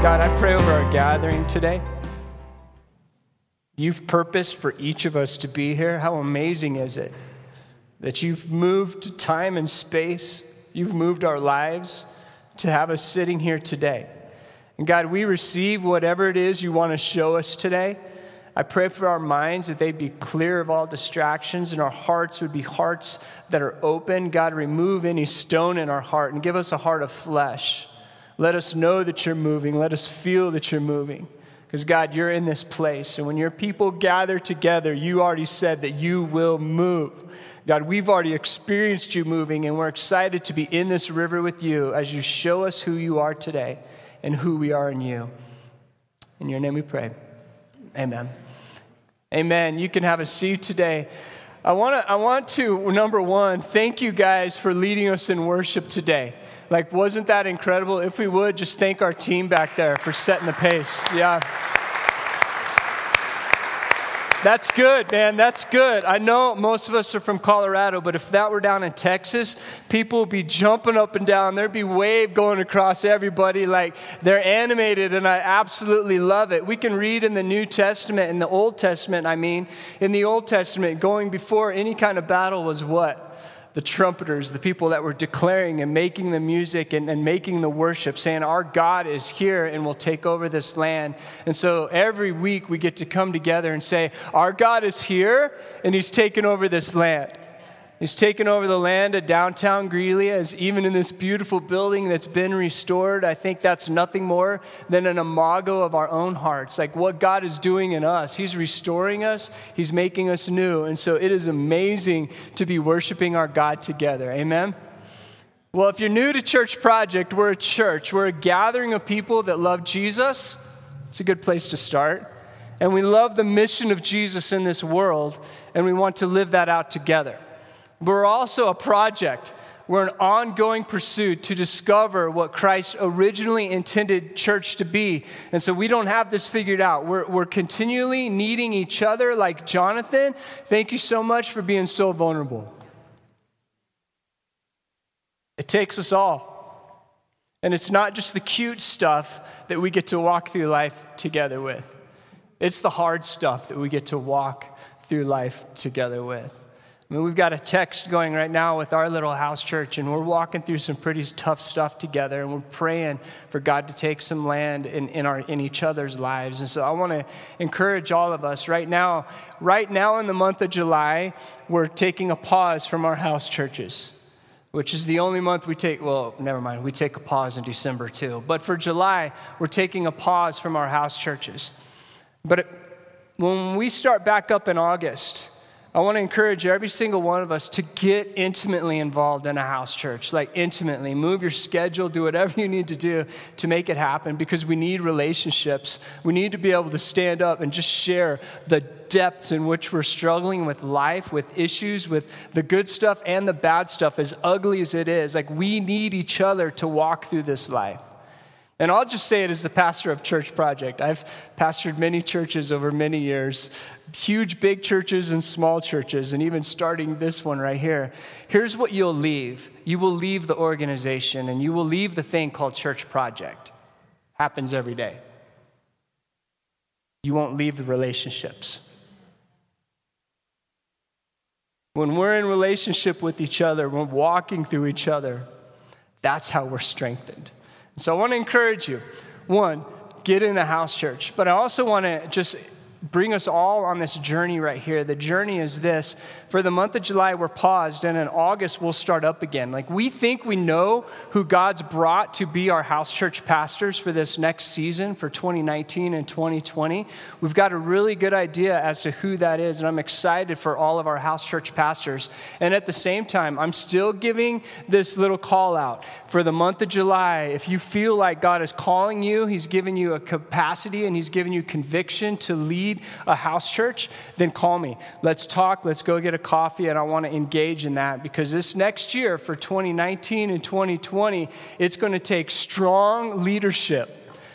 God, I pray over our gathering today. You've purposed for each of us to be here. How amazing is it that you've moved time and space, you've moved our lives to have us sitting here today. And God, we receive whatever it is you want to show us today. I pray for our minds that they'd be clear of all distractions and our hearts would be hearts that are open. God, remove any stone in our heart and give us a heart of flesh. Let us know that you're moving. Let us feel that you're moving. Because, God, you're in this place. And when your people gather together, you already said that you will move. God, we've already experienced you moving, and we're excited to be in this river with you as you show us who you are today and who we are in you. In your name we pray. Amen. Amen. You can have a seat today. I want to, I want to, number one, thank you guys for leading us in worship today. Like, wasn't that incredible? If we would, just thank our team back there for setting the pace. Yeah. That's good, man. That's good. I know most of us are from Colorado, but if that were down in Texas, people would be jumping up and down. There'd be wave going across everybody like they're animated, and I absolutely love it. We can read in the New Testament, in the Old Testament, I mean, in the Old Testament, going before any kind of battle was what? The trumpeters, the people that were declaring and making the music and, and, making the worship, saying, Our God is here and will take over this land. And so every week we get to come together and say, Our God is here and He's taken over this land. He's taken over the land of downtown Greeley, as even in this beautiful building that's been restored. I think that's nothing more than an imago of our own hearts, like what God is doing in us. He's restoring us, He's making us new. And so it is amazing to be worshiping our God together. Amen? Well, if you're new to Church Project, we're a church. We're a gathering of people that love Jesus. It's a good place to start. And we love the mission of Jesus in this world, and we want to live that out together. We're also a project. We're an ongoing pursuit to discover what Christ originally intended church to be. And so we don't have this figured out. We're, we're continually needing each other, like Jonathan. Thank you so much for being so vulnerable. It takes us all. And it's not just the cute stuff that we get to walk through life together with, it's the hard stuff that we get to walk through life together with. I mean, we've got a text going right now with our little house church, and we're walking through some pretty tough stuff together, and we're praying for God to take some land in, in, our, in each other's lives. And so I want to encourage all of us right now, right now in the month of July, we're taking a pause from our house churches which is the only month we take, well, never mind, we take a pause in December too. But for July, we're taking a pause from our house churches. But it, when we start back up in August, I want to encourage every single one of us to get intimately involved in a house church, like intimately. Move your schedule, do whatever you need to do to make it happen because we need relationships. We need to be able to stand up and just share the depths in which we're struggling with life, with issues, with the good stuff and the bad stuff, as ugly as it is. Like, we need each other to walk through this life. And I'll just say it as the pastor of Church Project. I've pastored many churches over many years, huge, big churches and small churches, and even starting this one right here. Here's what you'll leave you will leave the organization and you will leave the thing called Church Project. Happens every day. You won't leave the relationships. When we're in relationship with each other, we're walking through each other, that's how we're strengthened. So I want to encourage you one, get in a house church. But I also want to just bring us all on this journey right here. The journey is this for the month of July, we're paused, and in August, we'll start up again. Like, we think we know who God's brought to be our house church pastors for this next season for 2019 and 2020. We've got a really good idea as to who that is, and I'm excited for all of our house church pastors. And at the same time, I'm still giving this little call out for the month of July. If you feel like God is calling you, He's giving you a capacity and He's giving you conviction to lead a house church, then call me. Let's talk. Let's go get a coffee, and I want to engage in that because this next year for 2019 and 2020, it's going to take strong leadership.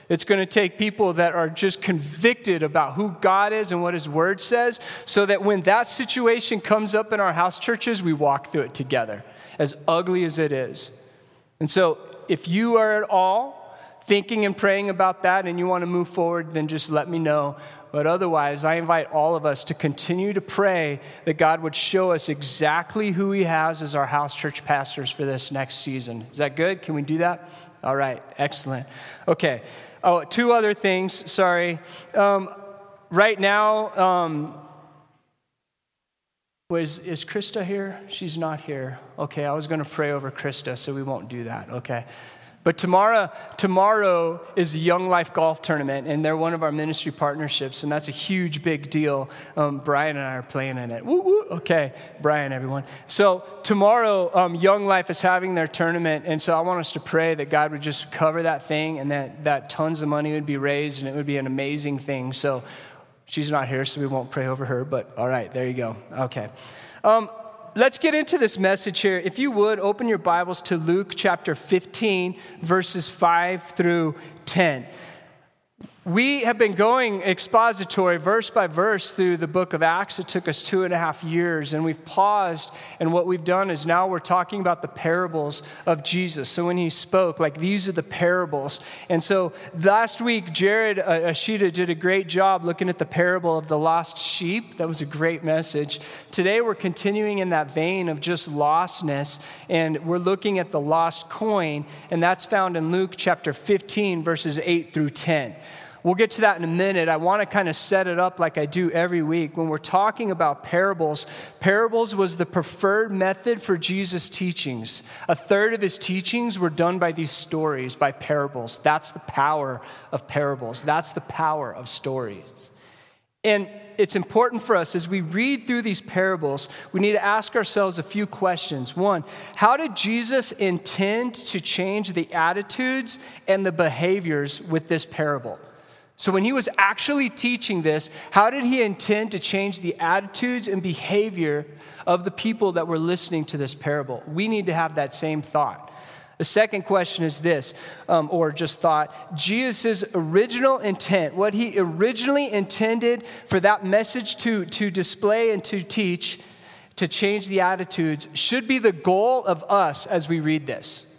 It's going to take people that are just convicted about who God is and what His Word says, so that when that situation comes up in our house churches, we walk through it together, as ugly as it is. And so, if you are at all thinking and praying about that and you want to move forward, then just let me know. But otherwise, I invite all of us to continue to pray that God would show us exactly who He has as our house church pastors for this next season. Is that good? Can we do that? All right, excellent. Okay. Oh, two other things, sorry. Um, right now, um, was, is Krista here? She's not here. Okay, I was going to pray over Krista, so we won't do that. Okay. But tomorrow, tomorrow is the Young Life Golf Tournament, and they're one of our ministry partnerships, and that's a huge, big deal. Um, Brian and I are playing in it. Woo, woo. Okay, Brian, everyone. So tomorrow, um, Young Life is having their tournament, and so I want us to pray that God would just cover that thing, and that, that tons of money would be raised, and it would be an amazing thing. So she's not here, so we won't pray over her, but all right, there you go. Okay. Um, let's get into this message here. If you would, open your Bibles to Luke chapter 15, verses 5 through 10. We have been going expository, verse by verse, through the book of Acts. It took us two and a half years, and we've paused. And what we've done is now we're talking about the parables of Jesus. So when he spoke, like these are the parables. And so last week, Jared uh, Ashita did a great job looking at the parable of the lost sheep. That was a great message. Today, we're continuing in that vein of just lostness, and we're looking at the lost coin, and that's found in Luke chapter 15, verses 8 through 10. We'll get to that in a minute. I want to kind of set it up like I do every week. When we're talking about parables, parables was the preferred method for Jesus' teachings. A third of his teachings were done by these stories, by parables. That's the power of parables, that's the power of stories. And it's important for us as we read through these parables, we need to ask ourselves a few questions. One, how did Jesus intend to change the attitudes and the behaviors with this parable? So, when he was actually teaching this, how did he intend to change the attitudes and behavior of the people that were listening to this parable? We need to have that same thought. The second question is this, um, or just thought Jesus' original intent, what he originally intended for that message to, to display and to teach, to change the attitudes, should be the goal of us as we read this.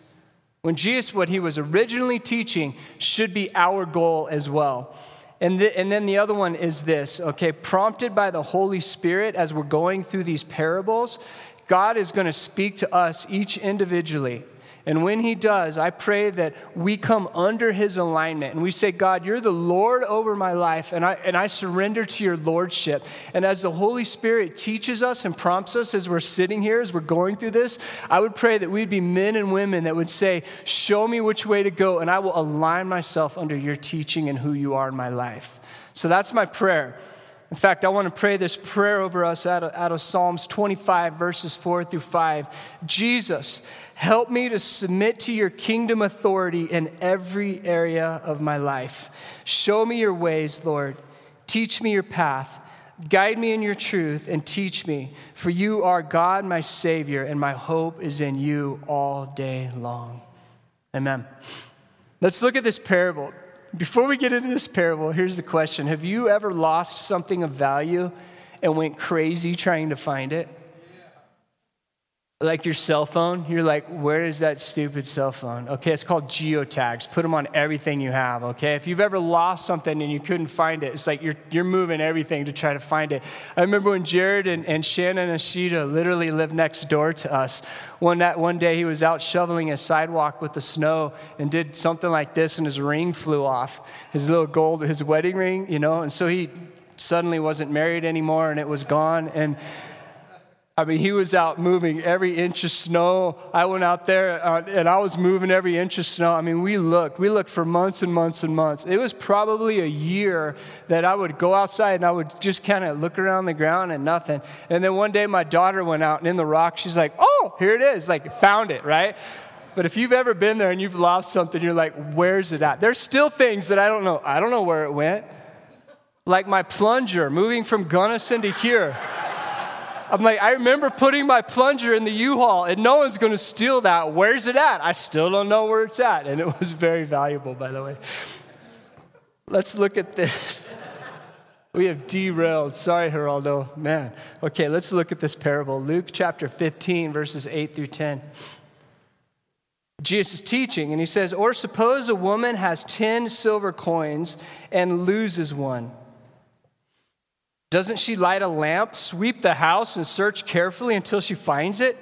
When Jesus, what he was originally teaching, should be our goal as well. And, and then the other one is this, okay? Prompted by the Holy Spirit as we're going through these parables, God is going to speak to us each individually and when he does, I pray that we come under his alignment and we say, God, you're the Lord over my life, and I, and I surrender to your lordship. And as the Holy Spirit teaches us and prompts us as we're sitting here, as we're going through this, I would pray that we'd be men and women that would say, Show me which way to go, and I will align myself under your teaching and who you are in my life. So that's my prayer. In fact, I want to pray this prayer over us out of, out of Psalms 25, verses 4 through 5. Jesus, help me to submit to your kingdom authority in every area of my life. Show me your ways, Lord. Teach me your path. Guide me in your truth and teach me, for you are God, my Savior, and my hope is in you all day long. Amen. Let's look at this parable. Before we get into this parable, here's the question Have you ever lost something of value and went crazy trying to find it? Like your cell phone, you're like, where is that stupid cell phone? Okay, it's called geotags. Put them on everything you have, okay? If you've ever lost something and you couldn't find it, it's like you're, you're moving everything to try to find it. I remember when Jared and, and Shannon and Ashita literally lived next door to us. One, that, one day he was out shoveling a sidewalk with the snow and did something like this, and his ring flew off. His little gold, his wedding ring, you know, and so he suddenly wasn't married anymore and it was gone. And I mean, he was out moving every inch of snow. I went out there uh, and I was moving every inch of snow. I mean, we looked. We looked for months and months and months. It was probably a year that I would go outside and I would just kind of look around the ground and nothing. And then one day my daughter went out and in the rock, she's like, oh, here it is. Like, found it, right? But if you've ever been there and you've lost something, you're like, where's it at? There's still things that I don't know. I don't know where it went. Like my plunger moving from Gunnison to here. I'm like, I remember putting my plunger in the U-Haul, and no one's going to steal that. Where's it at? I still don't know where it's at. And it was very valuable, by the way. Let's look at this. We have derailed. Sorry, Geraldo. Man. Okay, let's look at this parable. Luke chapter 15, verses 8 through 10. Jesus is teaching, and he says, Or suppose a woman has 10 silver coins and loses one. Doesn't she light a lamp, sweep the house, and search carefully until she finds it?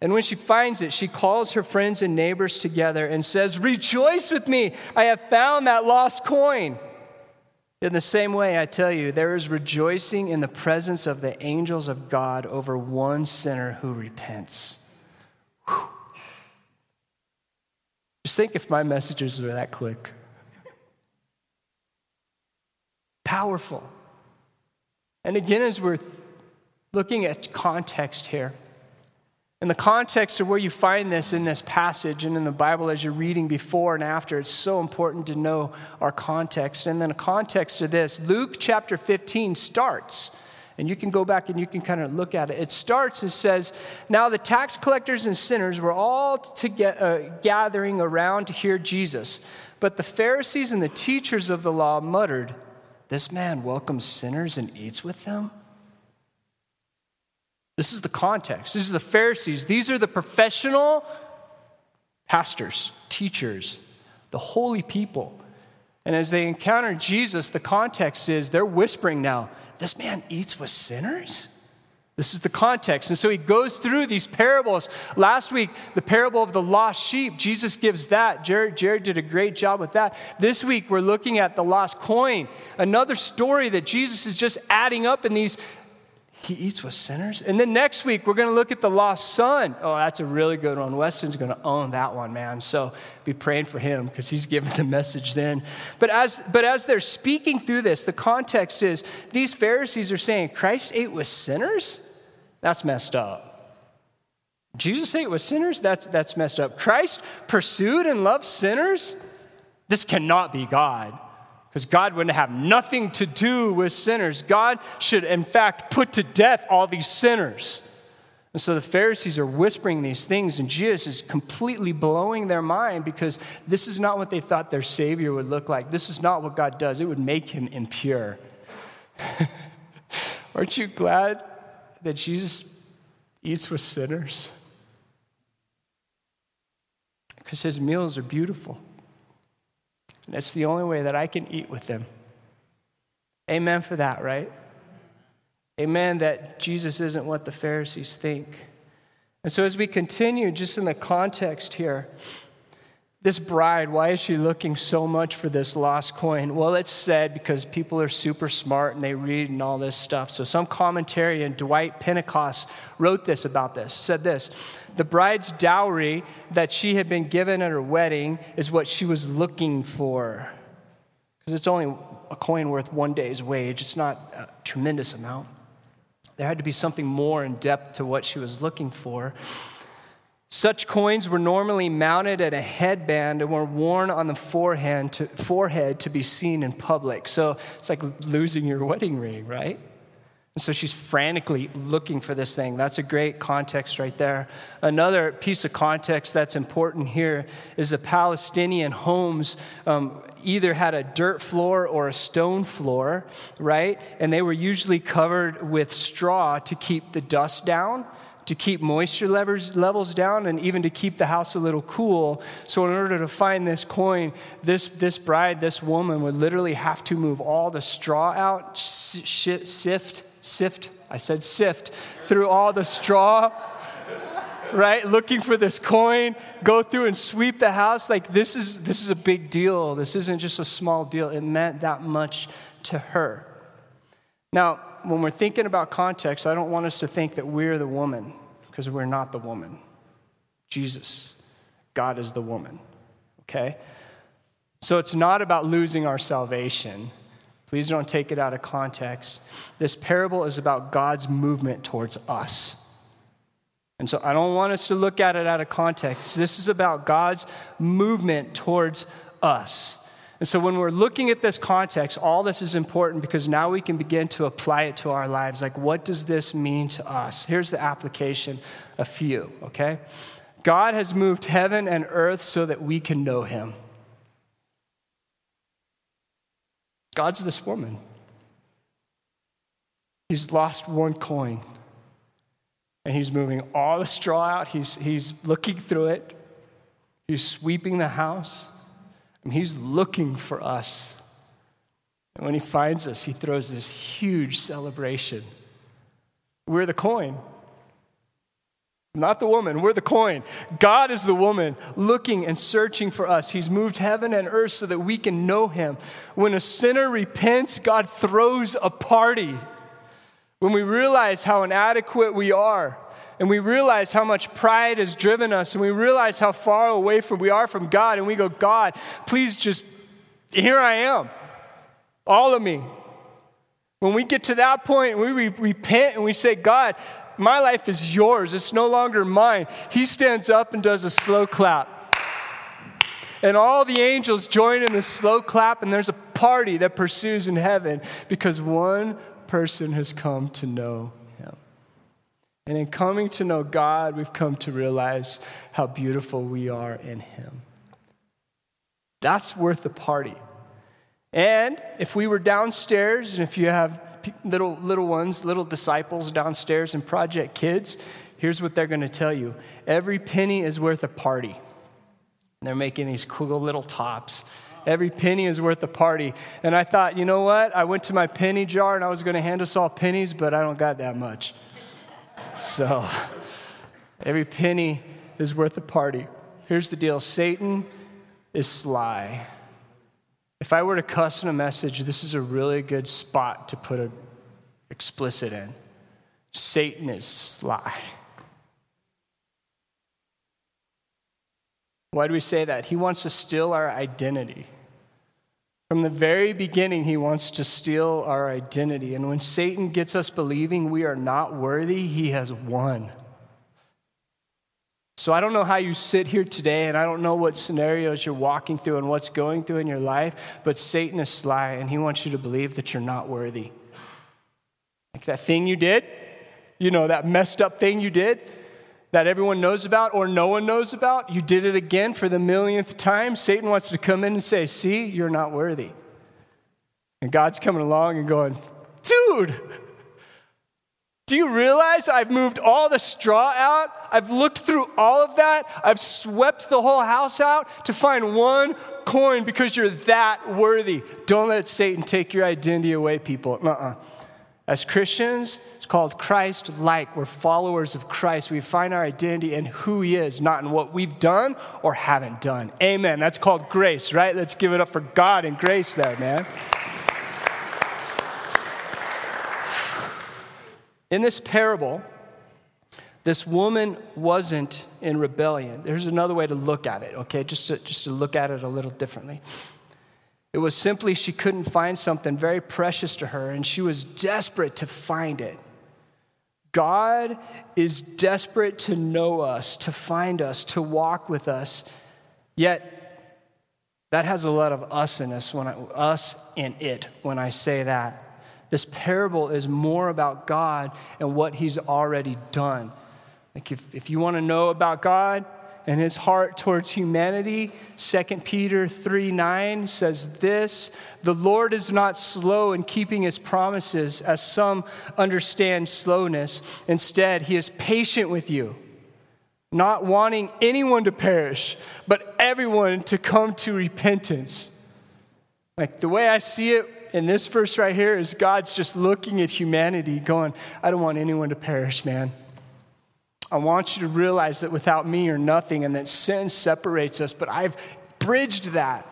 And when she finds it, she calls her friends and neighbors together and says, Rejoice with me, I have found that lost coin. In the same way, I tell you, there is rejoicing in the presence of the angels of God over one sinner who repents. Whew. Just think if my messages were that quick. Powerful. And again, as we're looking at context here, in the context of where you find this in this passage and in the Bible as you're reading before and after, it's so important to know our context. And then a context of this, Luke chapter 15 starts, and you can go back and you can kind of look at it. It starts and says, Now the tax collectors and sinners were all to get, uh, gathering around to hear Jesus. But the Pharisees and the teachers of the law muttered, This man welcomes sinners and eats with them? This is the context. This is the Pharisees. These are the professional pastors, teachers, the holy people. And as they encounter Jesus, the context is they're whispering now, This man eats with sinners? This is the context. And so he goes through these parables. Last week, the parable of the lost sheep, Jesus gives that. Jared, Jared did a great job with that. This week, we're looking at the lost coin, another story that Jesus is just adding up in these he eats with sinners. And then next week, we're going to look at the lost son. Oh, that's a really good one. Weston's going to own that one, man. So be praying for him because he's giving the message then. But as, but as they're speaking through this, the context is these Pharisees are saying, Christ ate with sinners? That's messed up. Jesus ate with sinners? That's, that's messed up. Christ pursued and loved sinners? This cannot be God because God wouldn't have nothing to do with sinners. God should, in fact, put to death all these sinners. And so the Pharisees are whispering these things, and Jesus is completely blowing their mind because this is not what they thought their Savior would look like. This is not what God does. It would make him impure. Aren't you glad that Jesus eats with sinners? Because his meals are beautiful. And it's the only way that I can eat with them. Amen for that, right? Amen that Jesus isn't what the Pharisees think. And so, as we continue, just in the context here, this bride, why is she looking so much for this lost coin? Well, it's said because people are super smart and they read and all this stuff. So, some commentary and Dwight Pentecost wrote this about this, said this The bride's dowry that she had been given at her wedding is what she was looking for. Because it's only a coin worth one day's wage, it's not a tremendous amount. There had to be something more in depth to what she was looking for. Such coins were normally mounted at a headband and were worn on the forehead to, forehead to be seen in public. So it's like losing your wedding ring, right? And so she's frantically looking for this thing. That's a great context right there. Another piece of context that's important here is the Palestinian homes um, either had a dirt floor or a stone floor, right? And they were usually covered with straw to keep the dust down to keep moisture levels, levels down and even to keep the house a little cool. So, in order to find this coin, this, this bride, this woman would literally have to move all the straw out, sift, sift, I said sift, through all the straw, right? Looking for this coin, go through and sweep the house. Like, this is, this is a big deal. This isn't just a small deal. It meant that much to her. Now, when we're thinking about context, I don't want us to think that we're the woman, because we're not the woman. Jesus, God is the woman, okay? So it's not about losing our salvation. Please don't take it out of context. This parable is about God's movement towards us. And so I don't want us to look at it out of context. This is about God's movement towards us. And so when we're looking at this context, all this is important because now we can begin to apply it to our lives. Like, what does this mean to us? Here's the application a few, okay? God has moved heaven and earth so that we can know him. God's this woman. He's lost one coin and he's moving all the straw out. He's, he's looking through it He's sweeping the house. And he's looking for us. And when he finds us, he throws this huge celebration. We're the coin. Not the woman, we're the coin. God is the woman looking and searching for us. He's moved heaven and earth so that we can know him. When a sinner repents, God throws a party. When we realize how inadequate we are, and we realize how much pride has driven us, and we realize how far away from we are from God, and we go, God, please just, here I am, all of me. When we get to that point, we re- repent and we say, God, my life is yours. It's no longer mine. He stands up and does a slow clap. And all the angels join in the slow clap, and there's a party that pursues in heaven because one person has come to know. And in coming to know God, we've come to realize how beautiful we are in him. That's worth the party. And if we were downstairs, and if you have little, little ones, little disciples downstairs in Project Kids, here's what they're going to tell you every penny is worth a party. And they're making these cool little tops. Every penny is worth a party. And I thought, you know what? I went to my penny jar and I was going to hand us all pennies, but I don't got that much. So every penny is worth a party. Here's the deal Satan is sly. If I were to cuss in a message, this is a really good spot to put a explicit in. Satan is sly. Why do we say that? He wants to steal our identity. From the very beginning, he wants to steal our identity. And when Satan gets us believing we are not worthy, he has won. So I don't know how you sit here today, and I don't know what scenarios you're walking through and what's going through in your life, but Satan is sly, and he wants you to believe that you're not worthy. Like that thing you did, you know, that messed up thing you did that everyone knows about or no one knows about, you did it again for the millionth time. Satan wants to come in and say, See, you're not worthy. And God's coming along and going, Dude, do you realize I've moved all the straw out? I've looked through all of that. I've swept the whole house out to find one coin because you're that worthy. Don't let Satan take your identity away, people. Uh-uh. As Christians, it's called Christ like. We're followers of Christ. We find our identity in who He is, not in what we've done or haven't done. Amen. That's called grace, right? Let's give it up for God and grace there, man. In this parable, this woman wasn't in rebellion. There's another way to look at it, okay? Just to, just to look at it a little differently. It was simply she couldn't find something very precious to her, and she was desperate to find it. God is desperate to know us, to find us, to walk with us. Yet, that has a lot of us in us, when I, us in it, when I say that. This parable is more about God and what He's already done. Like, if, if you want to know about God and His heart towards humanity, 2 Peter 3 9 says this The Lord is not slow in keeping His promises, as some understand slowness. Instead, He is patient with you, not wanting anyone to perish, but everyone to come to repentance. Like, the way I see it, in this verse right here is God's just looking at humanity, going, I don't want anyone to perish, man. I want you to realize that without me you're nothing and that sin separates us, but I've bridged that.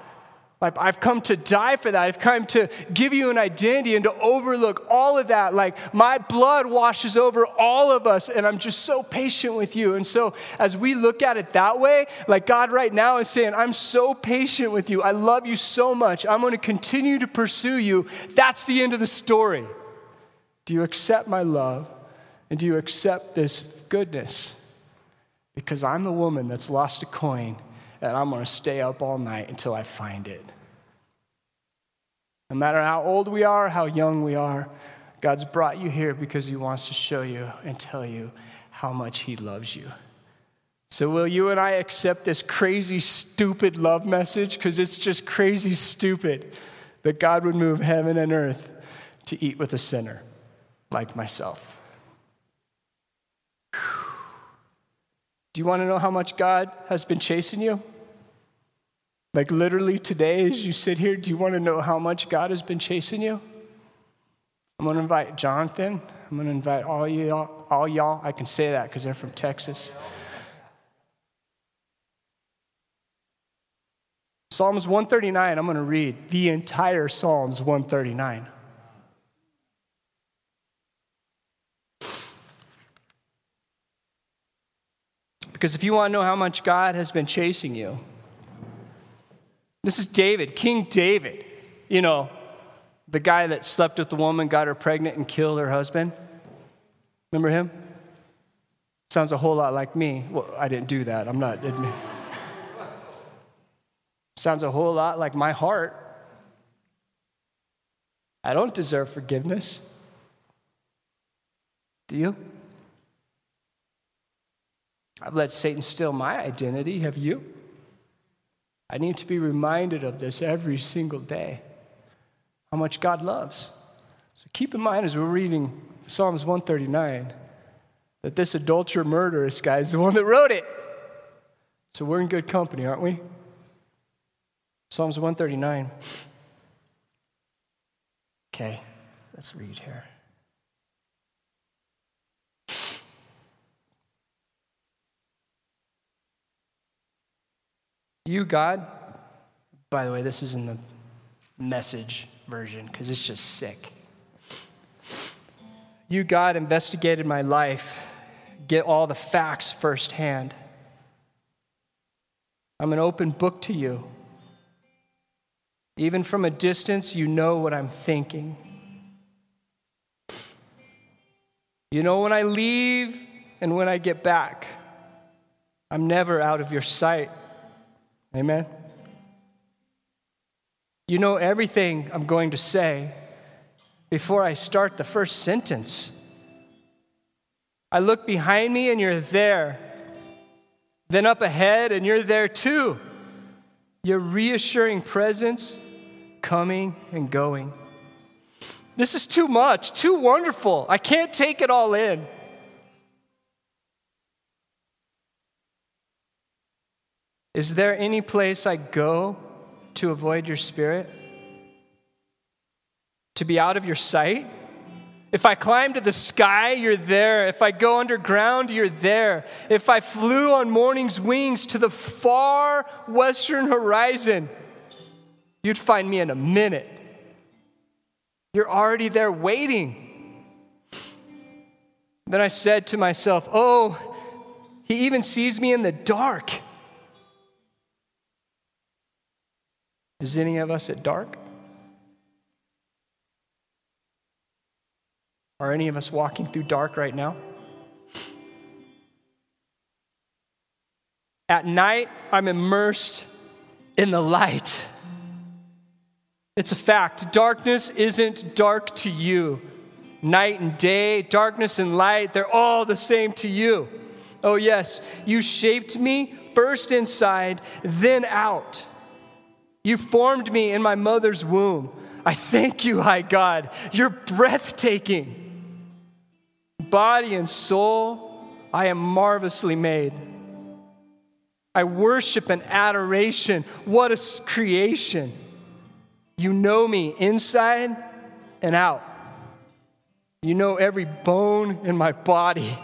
Like, I've come to die for that. I've come to give you an identity and to overlook all of that. Like, my blood washes over all of us, and I'm just so patient with you. And so, as we look at it that way, like God right now is saying, I'm so patient with you. I love you so much. I'm going to continue to pursue you. That's the end of the story. Do you accept my love? And do you accept this goodness? Because I'm the woman that's lost a coin and I'm going to stay up all night until I find it. No matter how old we are, how young we are, God's brought you here because He wants to show you and tell you how much He loves you. So, will you and I accept this crazy, stupid love message? Because it's just crazy, stupid that God would move heaven and earth to eat with a sinner like myself. Do you want to know how much God has been chasing you? Like literally today, as you sit here, do you want to know how much God has been chasing you? I'm going to invite Jonathan. I'm going to invite all y'all. All y'all. I can say that because they're from Texas. Psalms 139, I'm going to read the entire Psalms 139. Because if you want to know how much God has been chasing you, this is David, King David, you know, the guy that slept with the woman, got her pregnant, and killed her husband. Remember him? Sounds a whole lot like me. Well, I didn't do that. I'm not admitting. Sounds a whole lot like my heart. I don't deserve forgiveness. Do you? I've let Satan steal my identity. Have you? I need to be reminded of this every single day how much God loves. So keep in mind as we're reading Psalms 139 that this adulterer murderous guy is the one that wrote it. So we're in good company, aren't we? Psalms 139. Okay, let's read here. You, God, by the way, this is in the message version because it's just sick. You, God, investigated my life, get all the facts firsthand. I'm an open book to you. Even from a distance, you know what I'm thinking. You know when I leave and when I get back. I'm never out of your sight. Amen. You know everything I'm going to say before I start the first sentence. I look behind me and you're there. Then up ahead and you're there too. Your reassuring presence coming and going. This is too much, too wonderful. I can't take it all in. Is there any place I go to avoid your spirit? To be out of your sight? If I climb to the sky, you're there. If I go underground, you're there. If I flew on morning's wings to the far western horizon, you'd find me in a minute. You're already there waiting. Then I said to myself, Oh, he even sees me in the dark. Is any of us at dark? Are any of us walking through dark right now? At night, I'm immersed in the light. It's a fact. Darkness isn't dark to you. Night and day, darkness and light, they're all the same to you. Oh, yes, you shaped me first inside, then out. You formed me in my mother's womb. I thank you, high God. You're breathtaking. Body and soul, I am marvelously made. I worship and adoration. What a creation. You know me inside and out. You know every bone in my body.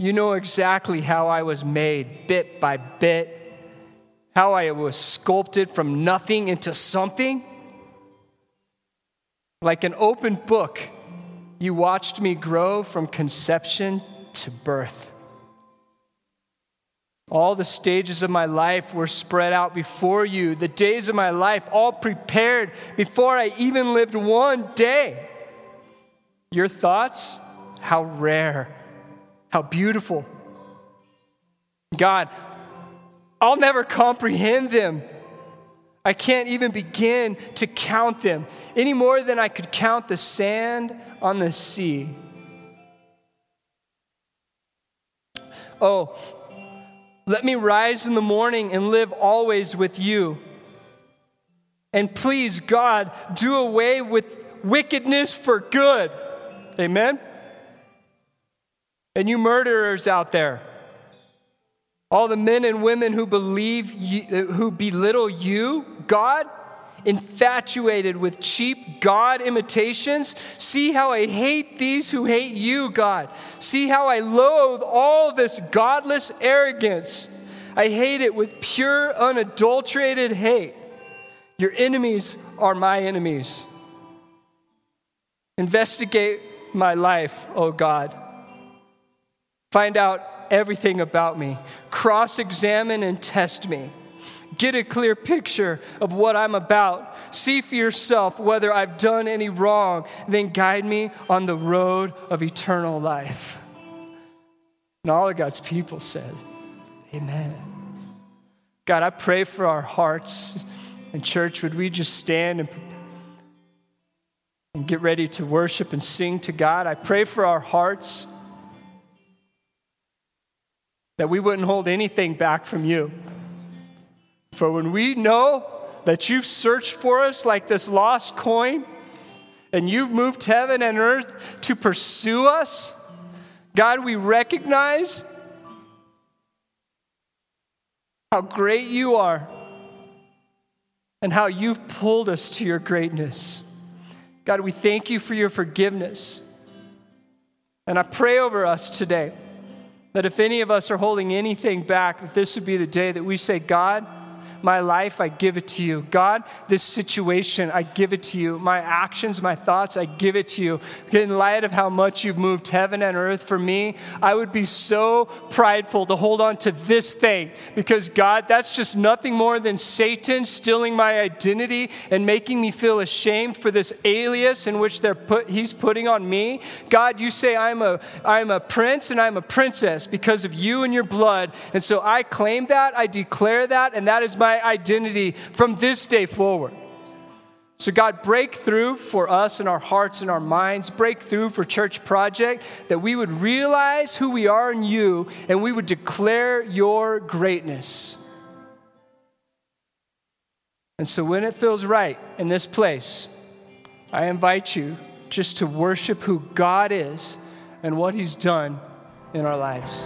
You know exactly how I was made, bit by bit how I was sculpted from nothing into something. Like an open book, you watched me grow from conception to birth. All the stages of my life were spread out before you, the days of my life all prepared before I even lived one day. Your thoughts, how rare, how beautiful. God, I'll never comprehend them. I can't even begin to count them any more than I could count the sand on the sea. Oh, let me rise in the morning and live always with you. And please, God, do away with wickedness for good. Amen? And you murderers out there, All the men and women who believe you, who belittle you, God, infatuated with cheap God imitations. See how I hate these who hate you, God. See how I loathe all this godless arrogance. I hate it with pure, unadulterated hate. Your enemies are my enemies. Investigate my life, O oh God. Find out everything about me. Cross examine and test me. Get a clear picture of what I'm about. See for yourself whether I've done any wrong. Then guide me on the road of eternal life. And all of God's people said, Amen. God, I pray for our hearts. And, church, would we just stand and, and get ready to worship and sing to God? I pray for our hearts that we wouldn't hold anything back from you. For when we know that you've searched for us like this lost coin, and you've moved heaven and earth to pursue us, God, we recognize how great you are and how you've pulled us to your greatness. God, we thank you for your forgiveness. And I pray over us today that if any of us are holding anything back, that this would be the day that we say, God, my life, I give it to you. God, this situation, I give it to you. My actions, my thoughts, I give it to you. In light of how much you've moved heaven and earth for me, I would be so prideful to hold on to this thing because, God, that's just nothing more than Satan stealing my identity and making me feel ashamed for this alias in which they're put, he's putting on me. God, you say I'm a, I'm a prince and I'm a princess because of you and your blood. And so I claim that, I declare that, and that is my my identity from this day forward. So, God, break through for us in our hearts and our minds, break through for Church Project, that we would realize who we are in you and we would declare your greatness. And so, when it feels right in this place, I invite you just to worship who God is and what He's done in our lives.